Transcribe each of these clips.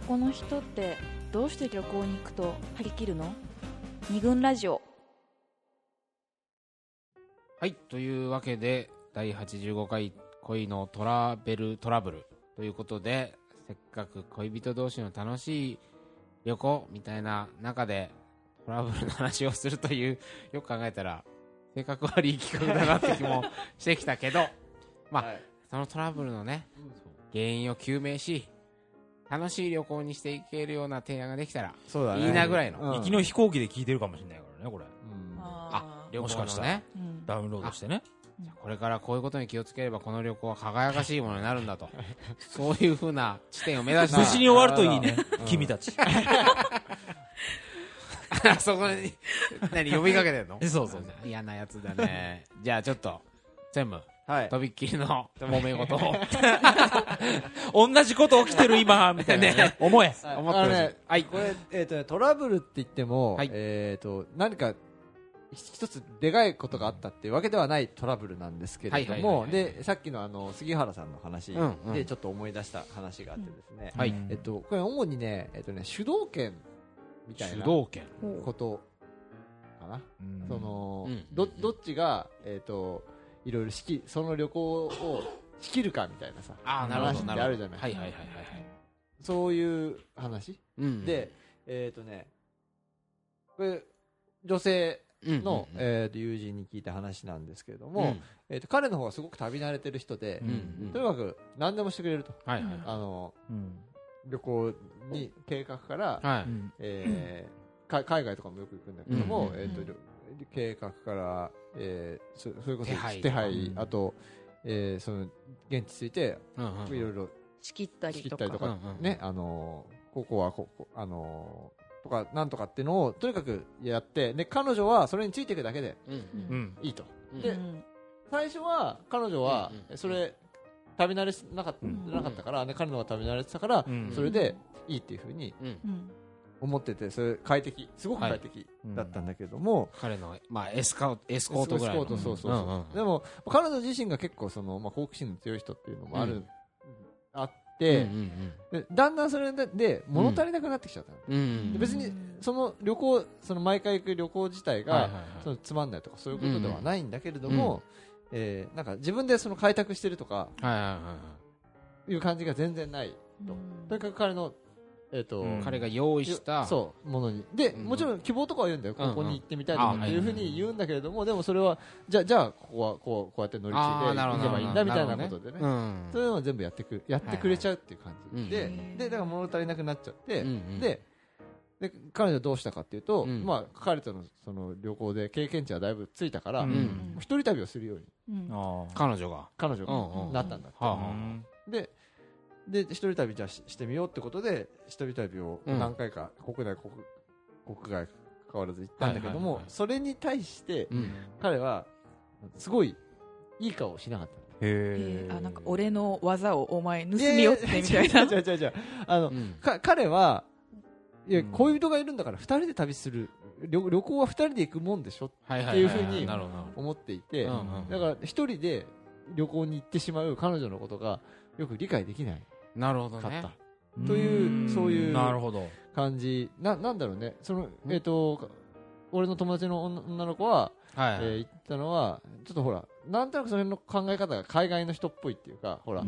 男の人ってどうして旅行に行くと張り切るの？二軍ラジオ。はいというわけで第85回恋のトラベルトラブルということでせっかく恋人同士の楽しい旅行みたいな中でトラブルの話をするというよく考えたら性格悪い企画だなって気もしてきたけどまあ、はい。そのトラブルのね原因を究明し楽しい旅行にしていけるような提案ができたらそうだね。いいなぐらいの。うん。行きの飛行機で聞いてるかもしれないからねこれ。うん。あ旅行もしかしたのね。うんダウンロードしてね。これからこういうことに気をつければこの旅行は輝かしいものになるんだと。そういうふうな地点を目指して。無事に終わるといいね君たち。そこに何呼びかけてんの？そうそう。嫌なやつだね。じゃあちょっと専務はい。とびっきりの 揉め事。を 同じこと起きてる今 みたいなね。思え。はい。思ってほしいあのねはい。これ、えーとね、トラブルって言っても、はい。えー、と何か一つでかいことがあったっていうわけではないトラブルなんですけれどもでさっきのあの杉原さんの話うんうん。でちょっと思い出した話があってですね、はい。えっと、これ主にね、えっとね、主導権みたいな主導権。ことかな、うん。そのうん。どどっちが、えっといろいろ仕切その旅行を仕切るかみたいなさああなるほ話ってどなるほど。あるじゃない？はいはいはいはいそういう話、うんで、えっ、とね、これ、女性の、うんえーと友人に聞いた話なんですけれども、うん。えーと彼の方がすごく旅慣れてる人でう、うんうん。とにかく何でもしてくれると。はいはいあの、うん。旅行に、計画から、はい。うん。えーか海外とかもよく行くんだけども、うん。えーと計画から、えーそそれこそ手配。手配うん。あと、えーその現地着いて、うんうんいろいろ仕切った仕りとか。切ったりとか、うんうんね、あのーここはここ、あのーとか、なんとかっていうのを、とにかくやって、で、彼女はそれについていくだけでうんうん。いいと。うん。でうん最初は、彼女はうんう、んそれ、旅慣れしなかったうん。なかったから、ね、彼の方が旅慣れてたから、うん。それでいいっていうふうにうん。うん思ってて、それ快適、すごく快適だったんだけども、彼のまあエスカウトエスコートぐらいの。エスコートそうそうそう。うんうんでも、彼女自身が結構その、まあ、好奇心の強い人っていうのもある、うん。あっうんて、うん。でだんだんそれでで物足りなくなってきちゃった別にその旅行その毎回行く旅行自体が、そのつまんないとかそういうことではないんだけれども、えーなんか自分でその開拓してるとかはいはいはいはい。いう感じが全然ないと、とにかく彼の、えーとうん。彼が用意したそうものに。で、うん。もちろん希望とかは言うんだよ、うんうん。ここに行ってみたいとかあっていうふうに言うんだけれども、でもそれはじゃあじゃあここはこうこうやって乗り継いで行けばいいんだみたいなことでね、うん。そういうのは全部やってくやってくれちゃうっていう感じ、で。はいはいうんでだから物足りなくなっちゃって、うんうん。でで彼女はどうしたかっていうと、うん。まあ、彼とのその旅行で経験値はだいぶついたから、うん。う一人旅をするように。うん。彼女が。彼女うんうんがなったんだって、はあはうんでで一人旅じゃあししてみようってことで一人旅をうん。何回か国内国国外関わらず行ったんだけども、はいはいはいそれに対してうん。彼はすごいいい顔をしなかったへえあなんか俺の技をお前盗み寄ってみたいな。違う違う違うあの、うん。か彼はいやうん。恋人がいるんだから二人で旅する旅旅行は二人で行くもんでしょはいっていうふうに思っていて、だから一人で旅行に行ってしまう彼女のことがよく理解できないなるほどかった、ねというそういうなるほど。感じ。ななんだろうね。その、えっと俺の友達の女女の子は、はいえー言ったのはちょっとほらなんとなくその辺の考え方が海外の人っぽいっていうかほら、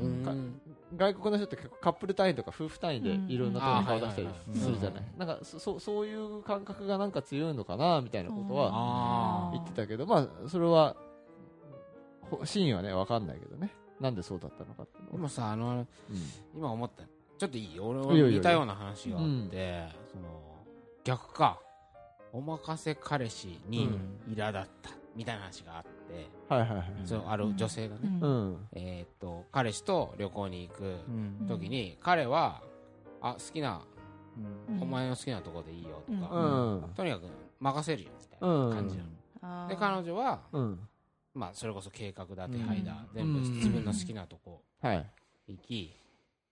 外国の人って結構カップル単位とか夫婦単位でいろんなところに顔出したりするじゃない。なんかそそそういう感覚がなんか強いのかなみたいなことはあ言ってたけどまあそれはほ真意はね分かんないけどねなんでそうだったのかってもさあのうん。今思ったちょっといい俺いいよいいよ似たような話があってその逆か。お任せ彼氏に苛立ったみたいな話があってはいはいはいそうある女性がね。うん。うん。えーっと彼氏と旅行に行く。うん。時に彼はあ好きなうん。お前の好きなとこでいいよとうかん。とにかく任せるよみたいな感じなの。で彼女はうんまあそれこそ計画だ手配だうん。全部うん。自分の好きなとこはい。行き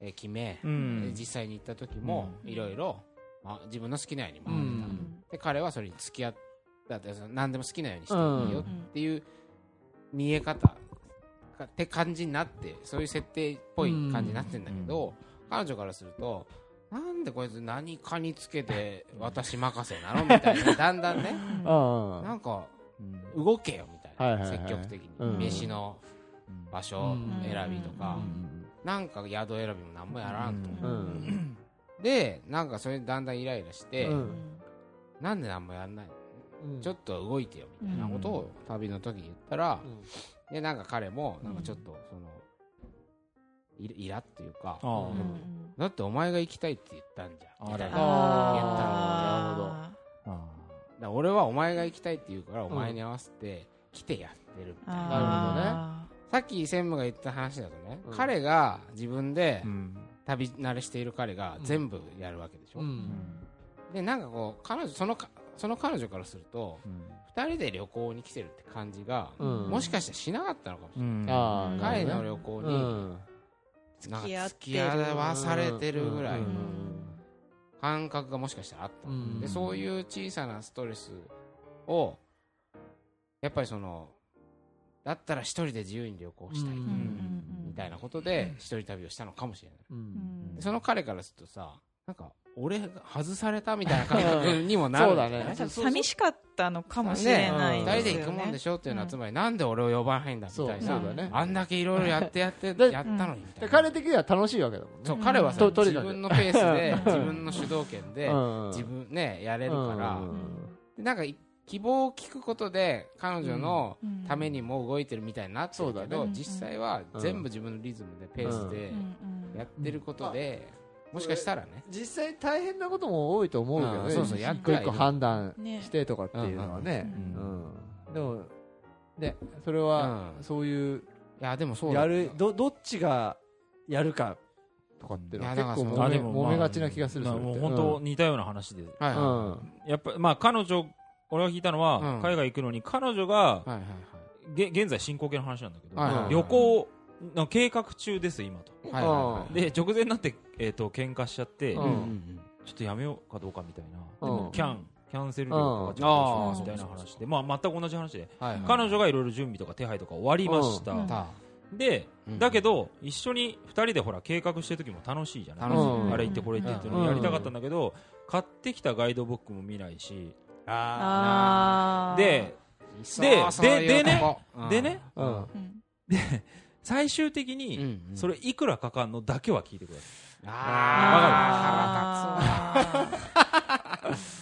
えー決め実際に行った時もいろいろまあ自分の好きなように回れた。うん。で彼はそれに付き合ったってその何でも好きなようにしていいよっていう見え方かって感じになってそういう設定っぽい感じになってるんだけど彼女からするとなんでこいつ何かにつけて私任せなの？みたいなだんだんね。あ なんかうん。動けよみたいな、積極的に、うん。飯の場所選びとか、うん。なんか宿選びも何もやらんと、でなんかそれでだんだんイライラして、うん。なんで何もやんないの？うん。ちょっと動いてよみたいなことを旅の時に言ったら、うん。でなんか彼もなんかちょっとそのイラっていうか、だってお前が行きたいって言ったんじゃん。みたいな。あだから俺はお前が行きたいって言うからお前に合わせて来てやってるみたいな、あさっき専務が言った話だとね、うん。彼が自分でうん。旅慣れしている彼が全部やるわけでしょ、うん。でなんかこう彼女そのかその彼女からするとうん。2人で旅行に来てるって感じが、うん。もしかしたらしなかったのかもしれない、彼の旅行うにん。なんか付き合って付き合わされてるぐらいのうん。感覚がもしかしたらあった、うん。でそういう小さなストレスをやっぱりそのだったら一人で自由に旅行したい、うん。みたいなことで一人旅をしたのかもしれない、うん。でその彼からするとさなんか俺が外されたみたいな感覚にもなるそうだね。寂しかったのかもしれない。ね。二人で行くもんでしょ？っていうのは、うん。つまりなんで俺を呼ばないんだみたいな、そう。そうだね。あんだけいろいろやってやってでやったのにみたいな。で彼的には楽しいわけだもんね。そう彼はさ自分のペースで自分の主導権でうん。自分ねやれるから。うなんかい希望を聞くことで彼女のうん。ためにも動いてるみたいになってるけど、そうだね。実際は全部自分のリズムでペースでうん。やってることで、もしかしたらね、実際大変なことも多いと思うけどね。うん。そうそうやっ一個一個判断ね。してとかっていうのはね。うんうんでもねそれうはん。そういういやでもそうだ。やるどどっちがやるかとかって結構もめがちな気がするまあもう本当似たような話で。はいうん。はやっぱまあ彼女俺が聞いたのは、うん。海外行くのに彼女がいはいはい。げ現在進行形の話なんだけど、はいはいはい。旅行の計画中です今と。はいはいはい。で直前になってえっ、と喧嘩しちゃって、うん。うんうんちょっとやめようかどうかみたいな、キャンキャンセル料がちょっとどうしようみたいなうん。話で、まあ、全く同じ話で、はいはい。彼女がいろいろ準備とか手配とか終わりました、うん。たでうん。だけど一緒に2人でほら計画してる時も楽しいじゃない、楽しいうん。あれ行ってこれ行ってっていうのをやりたかったんだけど、買ってきたガイドブックも見ないしででででねでね。うん。うん。最終的うんにうん。それいくらかかんのだけは聞いてください。あ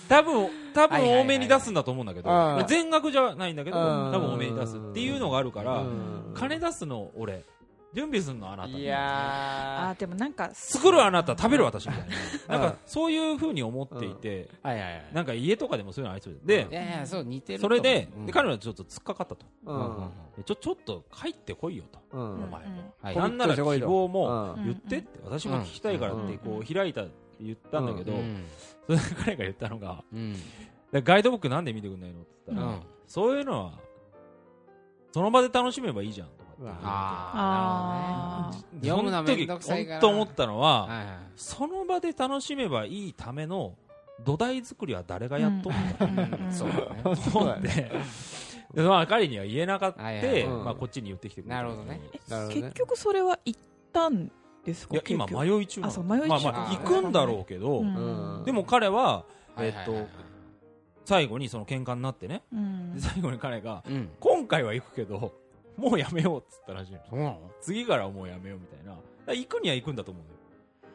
多分多分多めに出すんだと思うんだけど、うん全額じゃないんだけどうん多分多めに出すっていうのがあるから、うん金出すの俺準備するのあなた。いあやー。でもなんか作るあなた食べる私みたいな。なんかそういうふうに思っていて、ーはいはいはい。なんか家とかでもそういうのありそうでいやいやそう似てるそれで,、うん。で彼女はちょっと突っかかったと。ーうん。うん。うんでちょちょっと帰ってこいよと、うん。お前。も、はい。なんなら希望もうん。言ってって、私も聞きたいからってこう開いたって言ったんだけど、うん。それで彼が言ったのがうん。でガイドブックなんで見てくんないのって言ったら、うん。そういうのはその場で楽しめばいいじゃんあ。ーなるほどね。読むのはめんどくさいから。本当思ったのは、はいはいその場で楽しめばいいための土台作りは誰がやっとんだ、ううだねそうだよねででまあ彼には言えなかった、まあ、こっちに言ってきてくれたなるほどねなるほどね結局それは行ったん。ですかいや今迷い中なのあそう迷い中まあまあ行くん。だろうけど、うん。でも彼は、えっとはいはいはいはい最後にその喧嘩になってねうん。で最後に彼がうん。今回は行くけどもうやめようっつったらしいの。そうなの？次からはもうやめようみたいな。だから行くには行くんだと思うんだよ。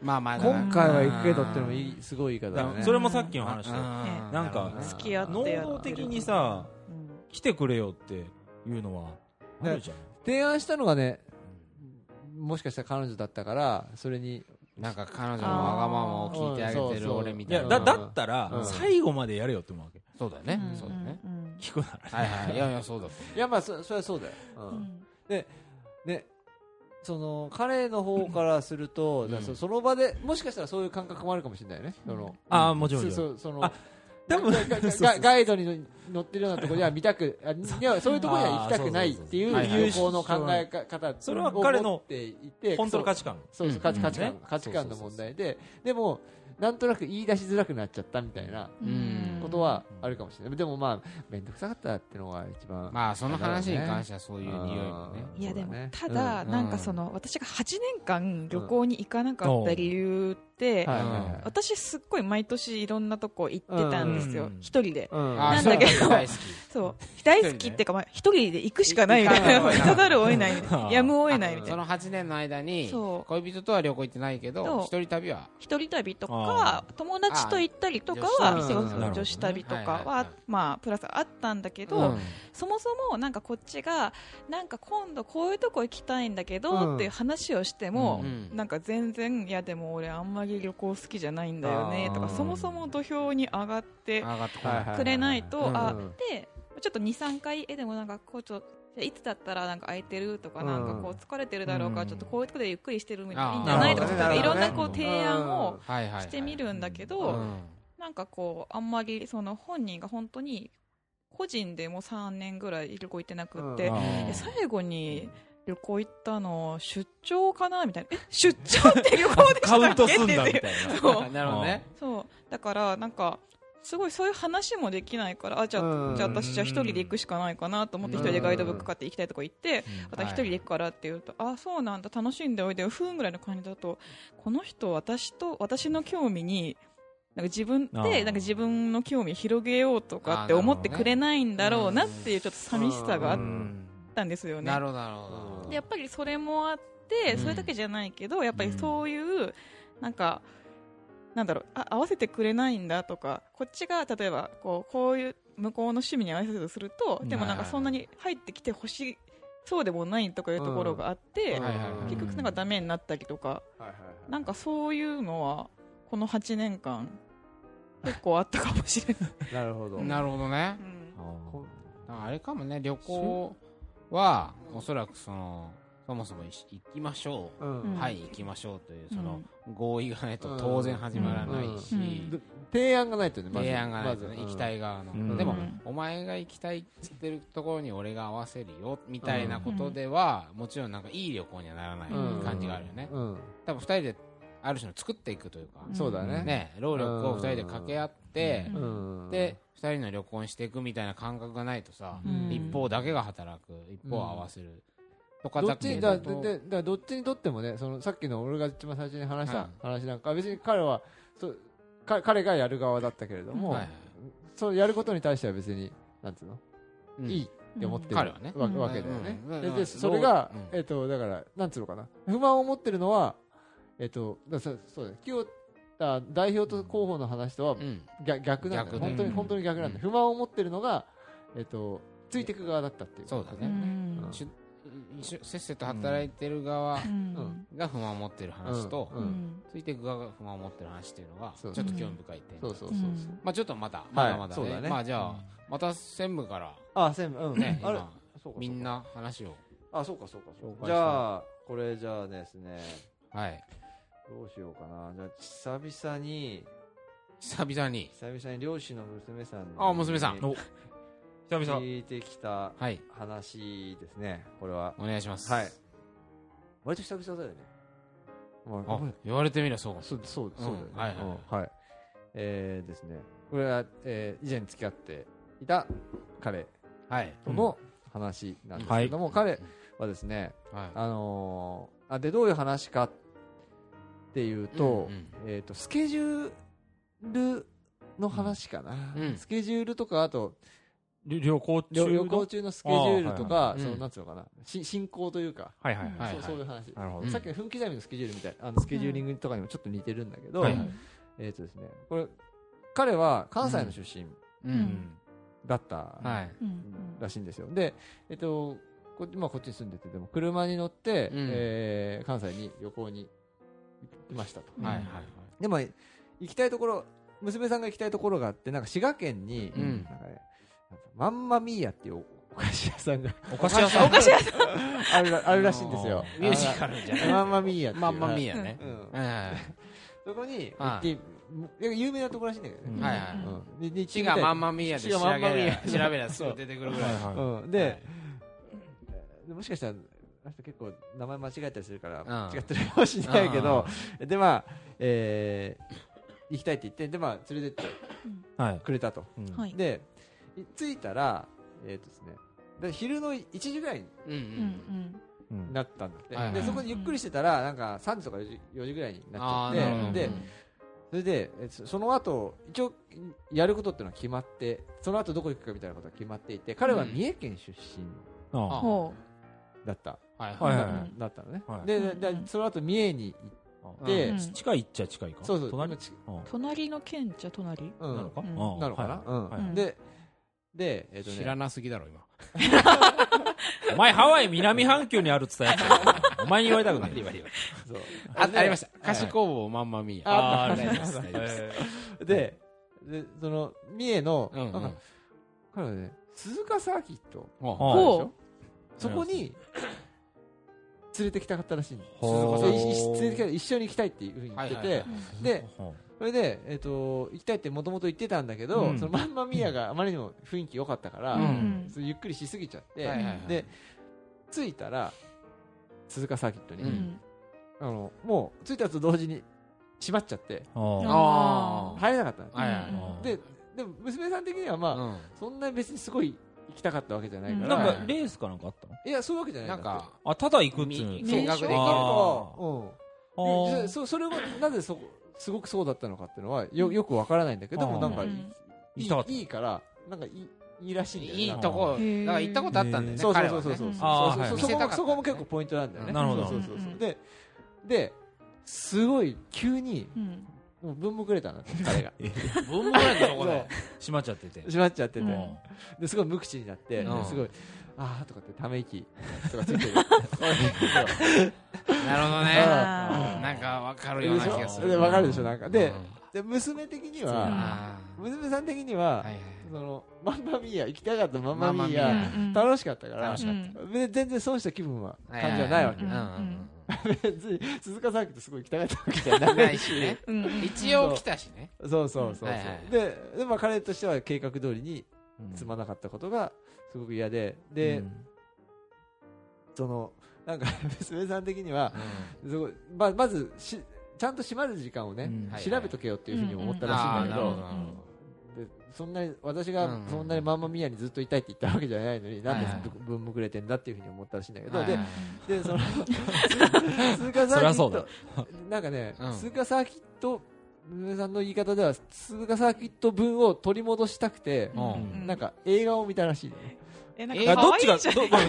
まあまあ。今回は行くけどってのもいいすごい言い方だね。だからそれもさっきの話であーなんかるほどね。付き合って能やってる動的にさうん来てくれよっていうのはあるじゃん、提案したのがねもしかしたら彼女だったからそれになんか彼女のわがままを聞いてあげてる俺みいたいな。やだだったらうん。最後までやれよって思うわけ。そうだね。うん。そうだね。うん聞くならはいはい。いやいやそうだといやまあそそれはそうだよ、ううん。んでその彼の方からすると、ん。だからそその場でもしかしたらそういう感覚もあるかもしれないよね、そのああもちろんそそそのあ多分ガイドに乗ってるようなところには見たくあいやそういうところには行きたくないっていうあーそうそうそう旅行の考え方それは彼のを持っていて本当の価値観。そうそう価値観ね。価値観の問題で。でもなんとなく言い出しづらくなっちゃったみたいなうん。ことはあるかもしれない。でもまあ面倒くさかったっていうのが一番。まあその話に関してはそういう匂いもね。いやでもただうん。なんかその私が8年間旅行に行かなかった理由て、はいはいはい私すっごい毎年いろんなとこ行ってたんですよ。うん。一、人で。うん。あなんだけど。そう。大好きそう。大好きっていうか、まあ、一人で行くしかないみたいな。行かざ るを得ない。やむを得ないみたいな。その8年の間に恋人とは旅行行ってないけど一人旅は。一人旅とあか友達と行ったりとかはあ女子そうそう旅とかはいはいははい。まあプラスあったんだけど、うん。そもそもなんかこっちがなんか今度こういうとこ行きたいんだけど、うん。っていう話をしても、うん。なんか全然いやでも俺あんまり旅行好きじゃないんだよねとかそもそも土俵に上がってくれないと、うんあでちょっと23回えでもなんかこうちょいつだったらなんか空いてるとか、うんなんかこう疲れてるだろうかちょっとこういうとこでゆっくりしてるみたいいいんじゃないとかいろんなこう提案をしてみるんだけど、うんなんかこうあんまりその本人が本当に個人でも3年ぐらい旅行行ってなくって、最後に旅行行ったの出張かなみたいな。え 出張って旅行でしたっけ？カウントすんだみたいな。そう。なるほどね。そう。だからなんかすごいそういう話もできないからあじゃあ,、うんじゃあ私じゃあ一人で行くしかないかなと思って一人でガイドブック買って行きたいとこ行って、私一人で行くからって言うと、あそうなんだ楽しんでおいでよふーんぐらいの感じだとこの人私と私の興味になんか自分でなんか自分の興味を広げようとかって思ってくれないんだろうなっていうちょっと寂しさがあっうんたんですよね。なるほどなるほど。でやっぱりそれもあって、うん。それだけじゃないけどやっぱりそういう、なんかなんだろうあ合わせてくれないんだとかこっちが例えばこうこういう向こうの趣味に合わせるとするとでもなんかそんなに入ってきてほしいそうでもないとかいうところがあって、結局なんかダメになったりとか、なんかそういうのはこの8年間結構あったかもしれない。なるほど。なるほどね。うん。あれかもね旅行はおそらくそのそもそも行きましょう、うん。うんはい行きましょうというその合意がないと当然始まらないし、提案がないとねまず。提案がないとね、行きたい側の、うん。でも、うんお前が行きたいっつってるところに俺が合わせるよみたいなことでは、もちろんなんかいい旅行にはならないうん。感じがあるよね、うん。多分二人である種の作っていくというか、そうだね。ね労力を二人で掛け合って、で二人の旅行にしていくみたいな感覚がないとさ、うん。一方だけが働くを合わせる、と。かどっちだどででだどっちにとってもねそのさっきの俺が一番最初に話したうん話なんか別に彼はそうか彼がやる側だったけれども、はいはい。そうやることに対しては別になんつうの、うん。いいって思ってるうんわけだよね、うんうんででそれが、う。ん。えっとだからなんつうのかな？不満を持ってるのはえっとだそうそうだね清田代表と候補の話とはうん。逆逆なんだよ本当に本当に逆なんだ不満を持ってるのがえっとついていく側だったっていう。そうだね。うん。し一緒せっせと働いてる側うん。が不満を持ってる話と、うん。うん。ついていく側が不満を持ってる話っていうのがちそう。ょっと興味深い点、そうそうそうまあちょっとまたまだまだね,、そうだね。まあじゃあ、また専務からあ専務。うん、ね、あれ？今そうかみんな話を。あそうかそうかそうか。じゃあこれじゃあですね。はい。どうしようかな。じゃあ久々に久々に。久々に漁師の娘さんにあ娘さん。お久々。聞いてきたはい。話ですねこれは。お願いします。はい。割と久々だよね。まあ言われてみればそう。かもそうそうそうだよね、うんはいはい。はいうんはい。えーですね。これは、えー以前付き合っていた彼はい。との話なんですけども、彼はですねはい。あのーあでどういう話かっていうと,、うんうん。えー、とスケジュールの話かな、うん。スケジュールとかあと旅旅行中旅旅行の中のスケジュールとか、いはい。そのうん。なんつうのかな？し進行というか、はいはいはいはい。そうそういう話、なるほど。うんさっきの分刻みのスケジュールみたいあのスケジューリングとかにもちょっと似てるんだけど、はいはい。えっ、とですねこれ彼は関西の出身だったらしいんですよ。でえっ、とこ今こっちに住んでてでも車に乗って、うん。えー関西に旅行に行きましたと、うんはいはい。でも行きたいところ娘さんが行きたいところがあってなんか滋賀県に、うん。なんかねマンマミーヤっていうお菓子屋さんがお菓子屋さん。お菓子屋さあるらあるらしいんですよ。ミュージカルじゃない。マンマミーヤっていう。まんまみやね。そこに行はって、有名なところらしいんだけどね。はいはいうん。でで行って血みたい。がまんまみやで血が調べりゃ調べりゃすぐ出てくるぐらい。で、でもしかしたら、あの人結構名前間違えたりするから、うん。違ってるかもしれないけど、で、まあ、えー行きたいって言って、で、まあ、連れてってはい。くれたと。で、い着いたら、えっ、とですね、で昼の1時ぐらいにうんううんんうん。なったんだって、はいはいでそこでゆっくりしてたらなんか3時とか4時 ,4 時ぐらいになっちゃってでそれでえそその後一応やることっていうのは決まってその後どこ行くかみたいなことが決まっていて彼は三重県出身だった、はいはい。はいだだったのね、はいでうんででその後三重に行って、うん近いっちゃ近いか。そうそう。隣？隣の県っちゃ隣？うん。なのか？うん。うんなのかな、はいうん。はい。ででえっ、とね知らなすぎだろ今。お前ハワイ南半球にあるっつったやつお前に言われたくない。そう。あでありました。はい。菓子工房まんまみやああー大丈夫でですででその三重の、うんうん。なんか彼はね鈴鹿サーキット。ほう。はいそこに連れてきたかったらしいんですほう。でいい連れてきた一緒に行きたいっていうふうに言ってて、はいはいはい。でほそれで、えっと行きたいってもともと言ってたんだけど、うん。そのマンマミヤがあまりにも雰囲気良かったから、うん。それゆっくりしすぎちゃって、はいはいはい。で着いたら鈴鹿サーキットに、ううん。んあのもう着いたと同時に閉まっちゃって入れなかったの、はいはいはい。うん。ででも娘さん的にはまあ、うん。そんなに別にすごい行きたかったわけじゃないから、なん。はいかレースかなんかあったの？いやそういうわけじゃないなんかあただ行くっつうの？見見学でであうん。そそれがなぜそすごくそうだったのかっていうのはよよくわからないんだけどもあーなんかいうん。いいいからなんかいいいいらしいんだよね。いいとこだから行ったことあったんだよねそうそうそうそう。そううん。あーはいそうそそこもそこも結構ポイントなんだよね。なるほど。そうそうそう。うんうん。でですごい急にうんもう分もくれたの 彼が。ブームぐらいのとこで閉まっちゃってて。閉まっちゃってて。うん。ですごい無口になってうん。ですごいあーとかってため息 とかついてる。なるほどね。なんかわかるような気がする。でわかるでしょ？なんか。でうん。で娘的にうんはあ娘さん的にーははいはい。そのマンマミーヤ行きたかったマンマミーヤ楽しかったから全然損した気分は感じはないわけ。ようんうん別に鈴鹿サーキットすごい行きたかったわけじゃうんなないいしね。一応来たしねそう。そうそうででまあ彼としては計画通りにうん積まなかったことがすごく嫌でで、うん。そのなんか 娘さん的にはうすごいままずしちゃんと閉まる時間をね、調べとけよっていうふうに思ったんらしいんだけど、そんなに私がうんそんなにマンマミヤにずっといたいって言ったわけじゃないのに、なんで分むくれてんだっていうふうに思ったらしいんだけど、ででその鈴鹿サーキットなんかね、うん。鈴鹿サーキット娘さんの言い方では鈴鹿サーキット分を取り戻したくて、うん。なんか映画を見たらしいのね。えなんえかあどっちが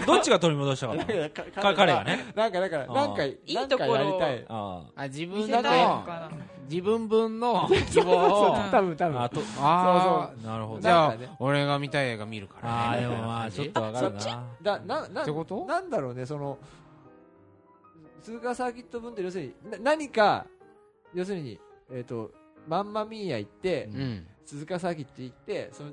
どっちが取り戻したかったの？かか彼がね。なんかだからなんかいいところやりたい。ああ自見分のせたいのかな。自分分の希望を。うん多分多分。ああとああなるほど。じゃあ俺が見たい映画見るからあーでもまあ ち？ょっとわかるな。だななってこと？なんだろうねその鈴鹿サーキット分って要するにな何か要するにえっ、とマンマミーヤ行って、うん。鈴鹿サーキット行ってその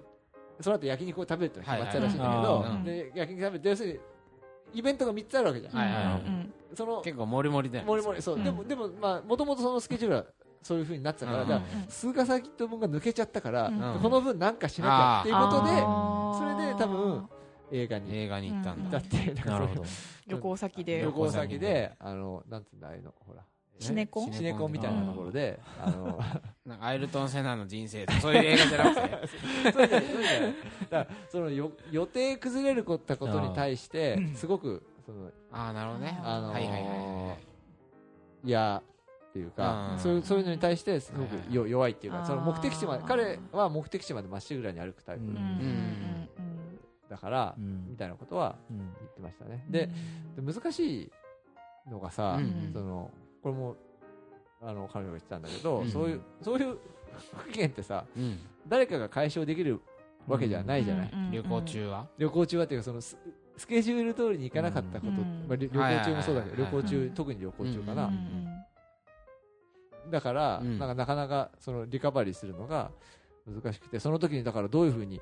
その後焼肉を食べるってのが決まってたらしいんだけはいど、はいはいで焼肉食べて要するにイベントが3つあるわけじゃん、はいはいはい。うん。その結構モリモリだよねもりもりそう、う。んでもでもまあもともとそのスケジュールはそういうふうになってたから、うん。だから鈴鹿サーキット分が抜けちゃったから、この分なんかしなきゃっていうことでそれで多分映画に。映画に行ったんだ。行ったってなるほど。旅行先で。旅行先で、あの、なんつうんだ、あの、ほら。シネコン？シネコンみたいなところで、あの、なんかアイルトン・セナの人生とかそういう映画じゃなくて。そうじゃない。だからそのよ予定崩れるったことに対して、すごく、その、ああなるほどね。あのーはいはいはいはい。嫌っていうかう、ん。そういうそういうのに対して、すごく弱いっていうか、その目的地まで、彼は目的地までまっしぐらに歩くタイプ。うん。うん。うんだからう、ん。みたいなことはうん。言ってましたね。うん。で、で難しいのがさ、うん。そのこれもあの彼女が言ってたんだけど、うん。そういうそういう不機嫌ってさうん。誰かが解消できるわけじゃないじゃない、うん旅行中は？旅行中はっていうかそのススケジュール通りに行かなかったこと、うん。まあ、旅旅行中もそうだけど、旅行中、うん特に旅行中かな、うだから、うん。なんかなかなかそのリカバリーするのが難しくてその時にだからどういうふうに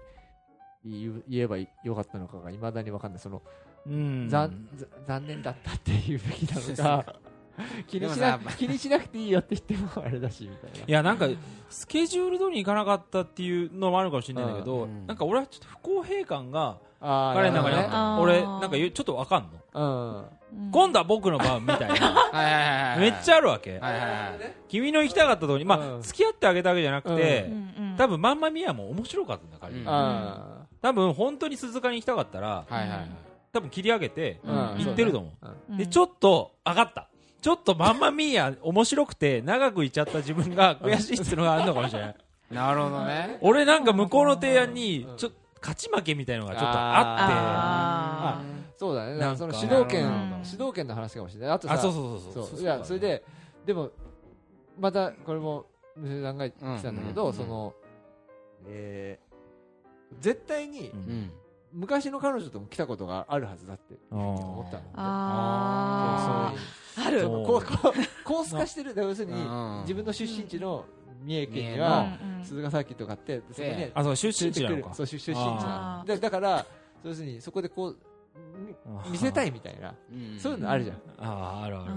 言えばよかったのかがいまだに分かんない。その、うん。残ざ残念だったって言うべきなのか 気にしな気にしなくていいよって言ってもあれだしみたいな。いやなんかスケジュール通りに行かなかったっていうのもあるかもしれないんだけど、うん。なんか俺はちょっと不公平感が彼の中になるほどね。俺なんかちょっとわかんの、うん。うん今度は僕の番みたいな。めっちゃあるわけ、はいはいはい。君の行きたかったところにまあ、うん。付き合ってあげたわけじゃなくて、うん。うん多分マンマミアも面白かったんだ彼、うん。あ多分本当に鈴鹿に行きたかったら、はいはいはい。多分切り上げてうん。行ってると思う、うんでちょっと上がったちょっとマンマミーヤ面白くて長くいっちゃった自分が 悔しいっていうのがあるのかもしれないなるほどね。俺なんか向こうの提案にちょっと勝ち負けみたいのがちょっとああそうだね。なんか。その主導権うん。主導権の話かもしれない。あとさそうそうそうそうそう。いやそれででもまたこれも娘さんが言ってたんだけど、うん。そのえー絶対に昔の彼女とも来たことがあるはずだって思思ったの。あそうー。あるそう。こうこうコース化してる要するにうん。自分の出身地の三重県に三は鈴ヶ崎とかってそこにであそう出身地なのそう出出身地だから要するにそこでこうみ見せたいみたいな。うん。そういうのあるじゃん。あああるある。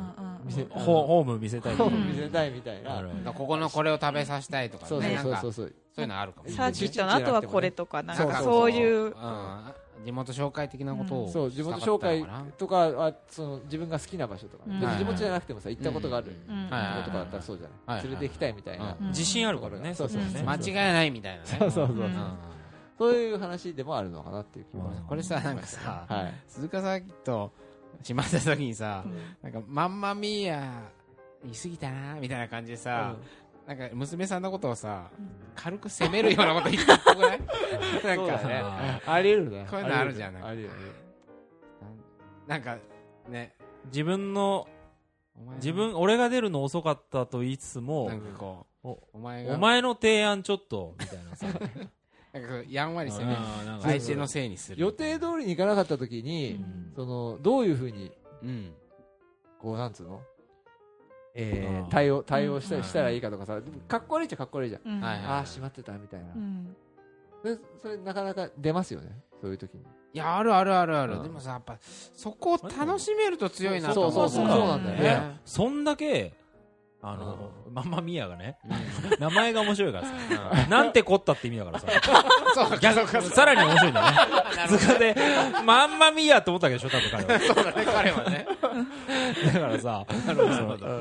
見せホホーム見せたいうん見せたいみたいな。あるある。だからここのこれを食べさせたいとかそうそうねなんかそうそうそう。そういうのあるかも。サーキットの後はこれとかなんかそういううん地元紹介的なことをそう地元紹介とかはその自分が好きな場所とかうん別に地元じゃなくてもさ行ったことがあるとこだったらそうじゃはないい連れて行きたいみたいなうん自信あるからねそうそうそうね間違いないみたいなねそうそうそううんそういう話でもあるのかなっていう気もこれさなんかさはい。鈴鹿サーキット閉まった時にさうん。なんかマンマミーヤ言い過ぎたなみたいな感じでさなんか娘さんのことをさ軽く責めるようなこと言ったっぽくない？なんかそうだね。あありえるね。こういうのあるじゃんありえるありえるなんかね。ー自分の自分俺が出るの遅かったと言いつつもなんかこうおお前がお前の提案ちょっとみたいなさ なんかやんわり責めるあーなんか。相手のせいにする予定通りに行かなかった時にそのどういうふうにうん。こうなんつうの？えあー。ー対応対応したうん。したらいいかとかさかっこ悪いっちゃかっこ悪いじゃん。うん。はいはいああ閉まってたみたいな。うん。でそれなかなか出ますよね？そういう時に。いやあるあるあるある、うん。でもさやっぱそこを楽しめると強いなと思そうそうそうそう。なんだよね。ねそんだけあのマンマミヤがね名前が面白いからさ。なんてこったって意味だからさ。さらに面白いんだよね。なるほど。それでマンマミヤって思ったわけでしょ多分彼は。そうだね彼はね。だからさ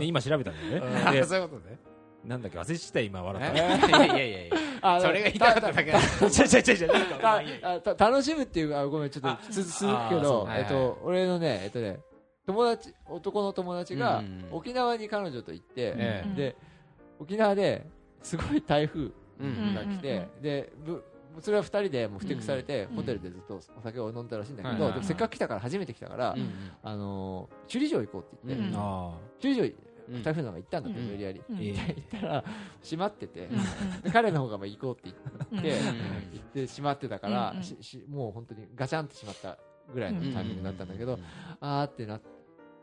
今調べたんだよね。そういうことね。なんだっけ忘れちゃったよ今笑ったえいやいやいやそれが言いたかっただけだ。ちゃちゃちゃちゃなんかまあいいやあた楽しむっていうあごめんちょっとつ続くけど、えっと、俺のねえっとね友達男の友達が沖縄に彼女と行って、えうん。で沖縄ですごい台風うんが来て、うんうんでぶそれは2人でもうふてくされて、うんホテルでずっとお酒を飲んだらしいんだけど、せっかく来たから初めて来たから、うんあのー首里城行こうって言って、うん。あ首里うん。城台風の中行ったんだって、うん。無理やり、行ったら閉まってて、うんで彼の方がまあ行こうって言って、うん行って閉まってたから、ししもう本当にガチャンってしまったぐらいのタイミングだったんだけど、あーってなっ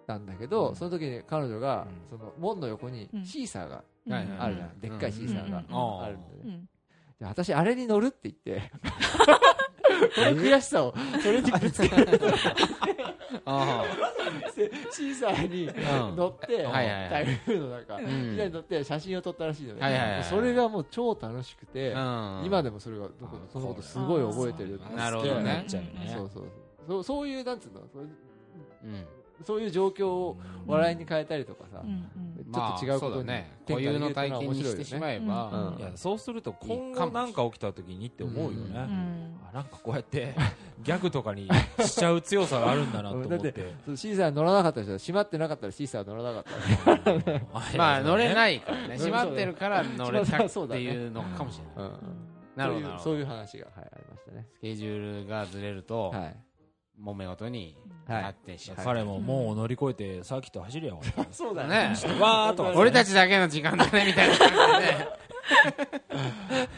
たんだけど、うん。その時に彼女が、うん。その門の横にうん。シーサーがあるじゃん、でっかいシーサーがあるんだよね、うん。で私あれに乗るって言って この悔しさをそれにぶつけてあ。シーサーにうん。乗って、はいはいはい。台風の中、ん。に乗って写真を撮ったらしいのね、はいはいはいそれがもう超楽しくて、あ今でもそれがどこそのことすごい覚えてるなるほどね。なっちゃうよね。そうそうそう。そういうなんつうの？うんそういう状況を笑いに変えたりとかさ、ちょっと違うことにまあね。固有の体験にしてしまえば。うん。いやそうすると今後なんか起きた時にって思うよね、うん。うん。あなんかこうやって ギャグとかにしちゃう強さがあるんだなと思って。だってシーサー乗らなかった人は閉まってなかったらシーサー乗らなかった まあ乗れいないからね。閉まってるから乗れたっそう。だねていうのかもしれない。うん。なるほどそういう話が、はい、ありましたね。スケジュールがずれるとはい揉め事にはい。発展しやすい。彼ももう乗り越えてサーキット走りやがったそうだね。わーっと俺たちだけの時間だねみたいな。感じでね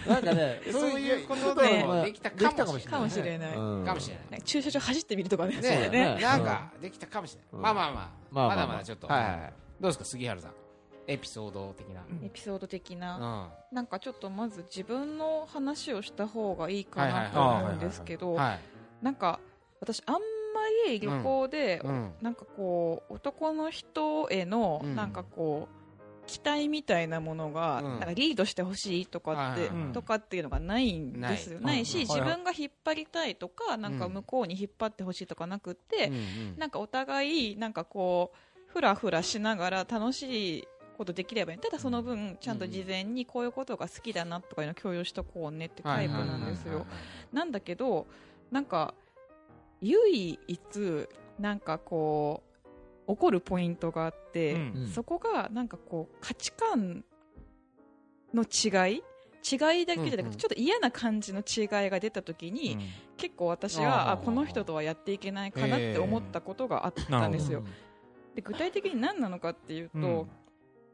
なんかね そういうことでまあできたかもしれかもしれない。うん。かもしれない。駐車場走ってみるとかね。ねなんかできたかもしれうん。ないまあまあ。まあまあまだまだちょっと。はいはいはい。どうですか杉原さん。エピソード的な。エピソード的うな、ん。なんかちょっとまず自分の話をした方がいいかなと思うんですけどはい。なんか私あんまり旅行で、うん。なんかこう男の人へのうん。なんかこう期待みたいなものが、うん。なんかリードしてほしいとかって、とかっていうのがないんですよないない。し、うん。自分が引っ張りたいとか、なんか向こうに引っ張ってほしいとかなくって、なんかお互いなんかこうふらふらしながら楽しいことできればいい。ただその分ちゃんと事前にこういうことが好きだなとかいうのを共有しとこうねってタイプなんですよ。なんだけどなんか唯一なんかこう怒るポイントがあって、うん。うん。そこがなんかこう価値観の違い違いだけじゃなくて、うんうん。ちょっと嫌な感じの違いが出た時に、結構私はあこの人とはやっていけないかなって思ったことがあったんですよ、で具体的に何なのかっていうと、うん。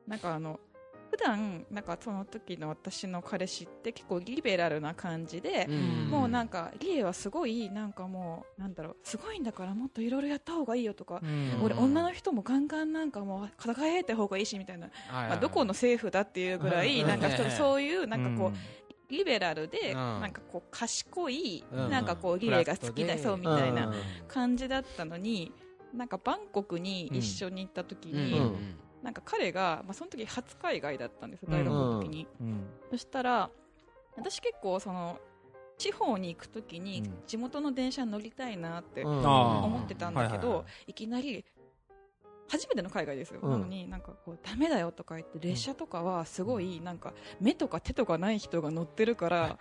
なんかあの普段なんかその時の私の彼氏って結構リベラルな感じで、ん。もうなんかリエはすごいなんかもうなんだろうすごいんだからもっといろいろやった方がいいよとか、うん。俺女の人もガンガンなんかもう輝いた方がいいしみたいな、まあ、どこの政府だっていうぐらいうん。なんかそういうなんかこう、リベラルで、うん。なんかこう賢い、うん。なんかこうリレーが好きだそうみたいなうん。感じだったのになんかバンコクに一緒に行った時うん。に、うんなんか彼が、まあ、その時初海外だったんです大学の時に、うん。そしたら私結構その地方に行く時にうん。地元の電車に乗りたいなって思ってたんだけどいきなり初めての海外ですよ、うん。なのになんかこうダメだよとか言って列車とかはすごいなんか目とか手とかない人が乗ってるから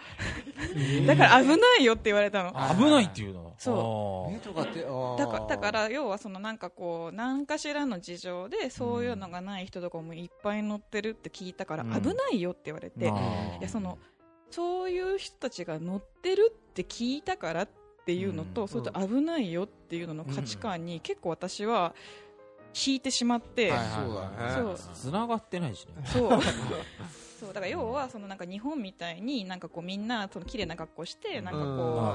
だから危ないよって言われたの。あ危ないっていうの？そ目とかってあー。だからだから要はそのなんかこう何かしらの事情でそういうのがない人とかもいっぱい乗ってるって聞いたからうん。危ないよって言われて、いやそのそういう人たちが乗ってるって聞いたからっていうのと、うん。それと危ないよっていうのの価値観に結構私は引いてしまって、はいはいそうはい繋がってないしね。そう。そう。だから要はそのなんか日本みたいになんかこうみんなその綺麗な格好してなんかこう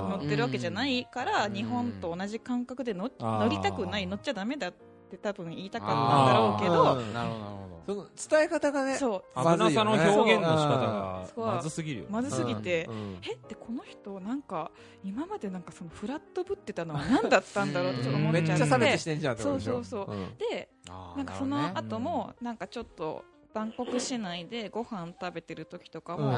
乗ってるわけじゃないからうん。日本と同じ感覚で乗りたくない乗っちゃダメだって多分言いたかったんだろうけあどーなるほどなるほその伝え方がねそう。危なさの表現の仕方がまずすぎるよね。まずすぎてうんうん。えってこの人なんか今までなんかそのフラットぶってたのは何だったんだろうってちょっと思っめっちちゃってゃ差別してんじゃんってことでしょ。そうそうそう。ん。でなんかその後もなんかちょっとバンコク市内でご飯食べてる時とかも、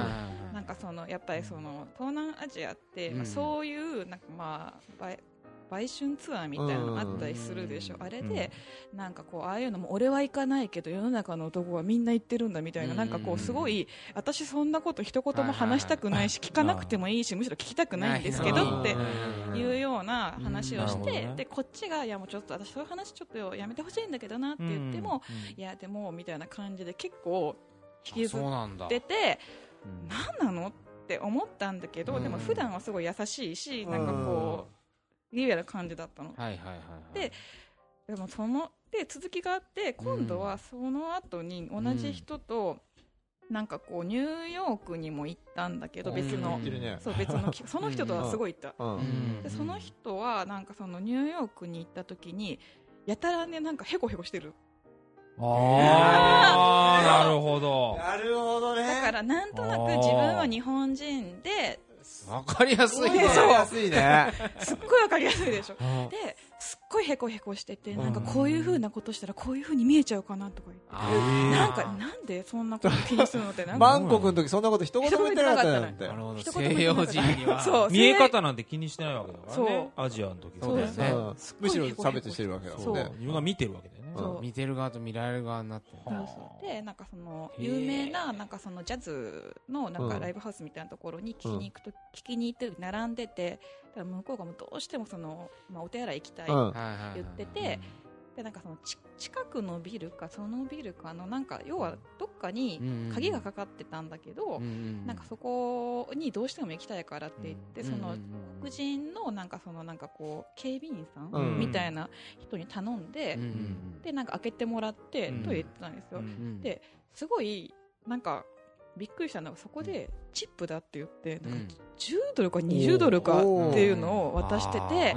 なんかそのやっぱりその東南アジアって、そういうなんかまあ売売春ツアーみたいなのあったりするでしょ、うん。あれで、なんかこうああいうのも俺は行かないけど世の中の男はみんな行ってるんだみたいな、うん。なんかこうすごい私そんなこと一言も話したくないし、聞かなくてもいいしむしろ聞きたくないんですけどってうんいうような話をして、でこっちがいやもうちょっと私そういう話ちょっとやめてほしいんだけどなって言っても、いやでもみたいな感じで結構引きずっそうなんだ。ててうん。何なのって思ったんだけど、うん。でも普段はすごい優しいし、なんかこうリベな感じだったの。はいはいはいはい。ででもそので続きがあって今度はその後に同じ人と、なんかこうニューヨークにも行ったんだけどうん。別のね。そう別のき その人とはすごい行った、うん。うん。でその人はなんかそのニューヨークに行った時にやたらねなんかヘコヘコしてる。ああ なるほど。なるほどね。だからなんとなく自分は日本人でわかりやすいね。すっごいわかりやすいでしょうん。ですっごいヘコヘコしててうん。なんかこういう風なことしたらこういう風に見えちゃうかなとか言って。なんかなんでそんなこと気にするのってなんか。バンコクの時そんなこと一言も言ってなかったよって。なるほ西洋人には。そう。見え方なんて気にしてないわけだからね。そアジアの時はそうだよね。うんむしろ差別してるわけだもんね。そう。自分が見てるわけだよねそう。見てる側と見られる側になってるそうそう。でなんかその有名ななんかそのジャズのなんかうん。ライブハウスみたいなところに聞きに行くと、聞きに行ってる並んでて向こうがもうどうしてもその、まあ、お手洗い行きたい、うん。はいはいはい。言っててでなんかそのち近くのビルかそのビルかのなんか要はどっかに鍵がかかってたんだけど、なんかそこにどうしても行きたいからって言って、その黒人のなんかそのなんかこう警備員さん、うん。みたいな人に頼んで、でなんか開けてもらって、うんトイレ行ってたんですよ、うんですごいなんかびっくりしたのがそこでチップだって言って、なんか10ドルか20ドルかっていうのを渡してて、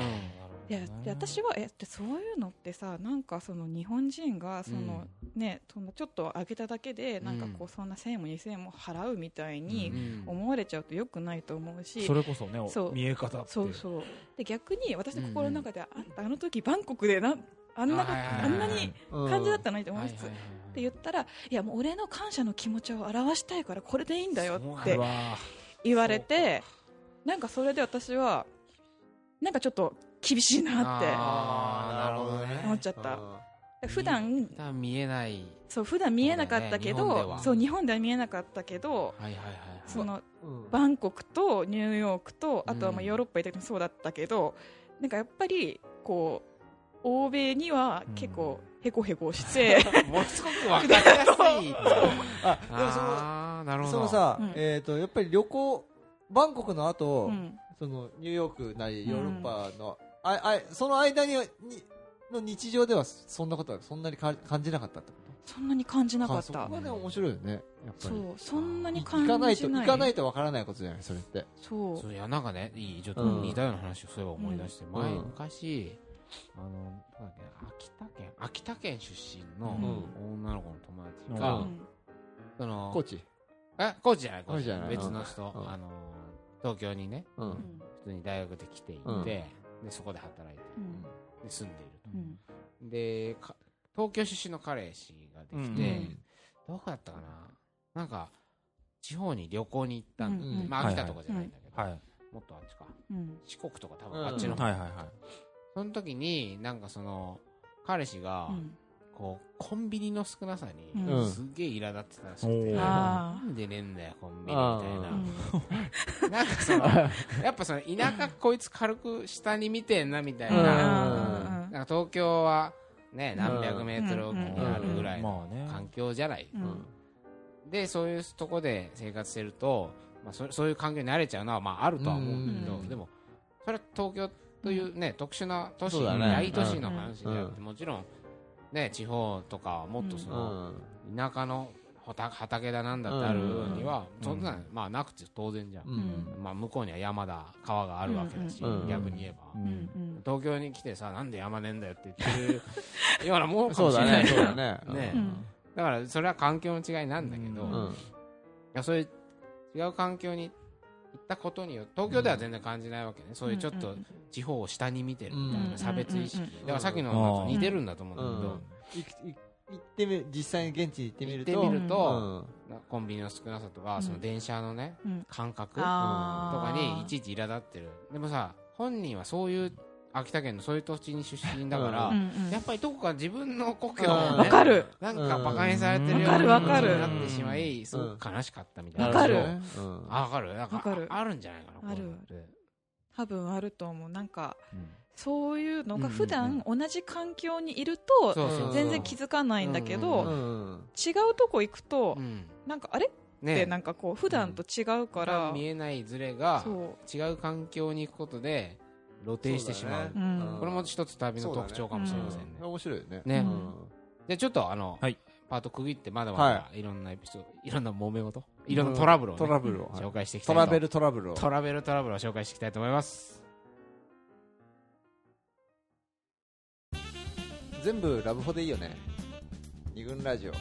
いやで私はえってそういうのってさなんかその日本人がその、ねそんなちょっと上げただけでなんかこうそんな1000円も2000円も払うみたいに思われちゃうとよくないと思うし、それこそねそう。見え方って。そうそう。で逆に私の心の中では、あんたあの時バンコクでなあんなあんなに感じだったのにって思いつつ、って言ったらいやもう俺の感謝の気持ちを表したいからこれでいいんだよって言われてなんかそれで私はなんかちょっと厳しいなって。あーなるほどね。思っちゃった。普段普段見えない。そう普段見えなかったけどそうね日本では。そう日本では見えなかったけどはいはいはいそのうん。バンコクとニューヨークとあとはまあうん。ヨーロッパ行った時もそうだったけどなんかやっぱりこう欧米には結構へこへこして、ものすごく分かりやすい。あでもそのああなるほど。そのさ、うん。えっ、とやっぱり旅行バンコクの後、うん。そのニューヨークなりヨーロッパの、ああその間ににの日常ではそんなことはそんなにか感じなかったってこそんなに感じなとかった。あそこがね面白いよねやっぱり。そうそんなにい感じない行かない。と行かないとわからないことじゃないそれって。そう。そういやなんかねいいちょっとうん。似たような話をそういえば思い出して、ん。前うん昔あのなんだっけ秋田県秋田県出身のうん。女の子の友達うが、うん。そのコーチ？え高知じゃない高知じゃない。別の人、うん。あの東京にね普通に大学で来ていて、うんでそこで働いてうん。で住んでいるうん。とでか東京出身の彼氏ができて、うんどこだったかな？なんか地方に旅行に行ったんだ、うんまあ秋田とかじゃないんだけど、はい。もっとあっちか。うん。四国とか多分うん。あっちの方、はいはいはい。その時になんかその彼氏がうんこうコンビニの少なさにうん。すげえ苛立ってたらしくて、おーなあんでねえんだよコンビニみたいな、なんかそのやっぱその田舎こいつ軽く下に見てんなみたいうん。な,、あなんか東京はね何百メートル奥にあるぐらいのまあね環境じゃない、ーうん。でそういうとこで生活してると、まあ、そそういう環境に慣れちゃうのはまああるとは思うんだけど、うん。でもそれは東京というね、特殊な都市、そうだね。大都市の話であって、うもちろん、ね、地方とかはもっとその、ん。田舎の畑畑だなんだってあるには、うん。そんな、まあ、なくて当然じゃん、うん。まあ、向こうには山だ川があるわけだし、うん。逆に言えば、東京に来てさなんで山ねえんだよって言ってるようなもんかそうだもしれないねそうだね。ね。うん。だからそれは環境の違いなんだけど、うん。うん。いやそういう違う環境に行ったことによって東京では全然感じないわけね、そういうちょっと地方を下に見てるみたいな差別意識、だからさっきの似てるんだと思うんだけど、行ってみ実際に現地に行ってみると。行ってみるとうん。なコンビニの少なさとか、うん。その電車のねうん。感覚とかにいちいち苛立ってる。でもさ本人はそういう秋田県のそういう土地に出身だから、うんうんやっぱりどこか自分の故郷うん。を、ね、わかる。なんか馬鹿にされてるようわかるわかる。になってしまいすごく悲しかったみたいな、わかる。うん。あわかる。なんかわかる。ああるんじゃないかなある。多分あると思う。なんかうん。そういうのが普段同じ環境にいると全然気づかないんだけうどうん違うとこ行くとうん。なんかあれってね。なんかこう普段と違うか普ら段見えないズレが違う環境に行くことで露呈してしまう。ね。うん。これも一つ旅の特徴かもしれませんね。面白いよね。ね。うん。でちょっとあの、はい。パート区切ってまだまはだいろんなエピソード、い、ろんな揉め事いろんなトラブルを、ねトラブルを。紹介していきたいと。トラベルトラブルを。トラベルトラブルを紹介していきたいと思います。全部ラブホでいいよね。二軍ラジオ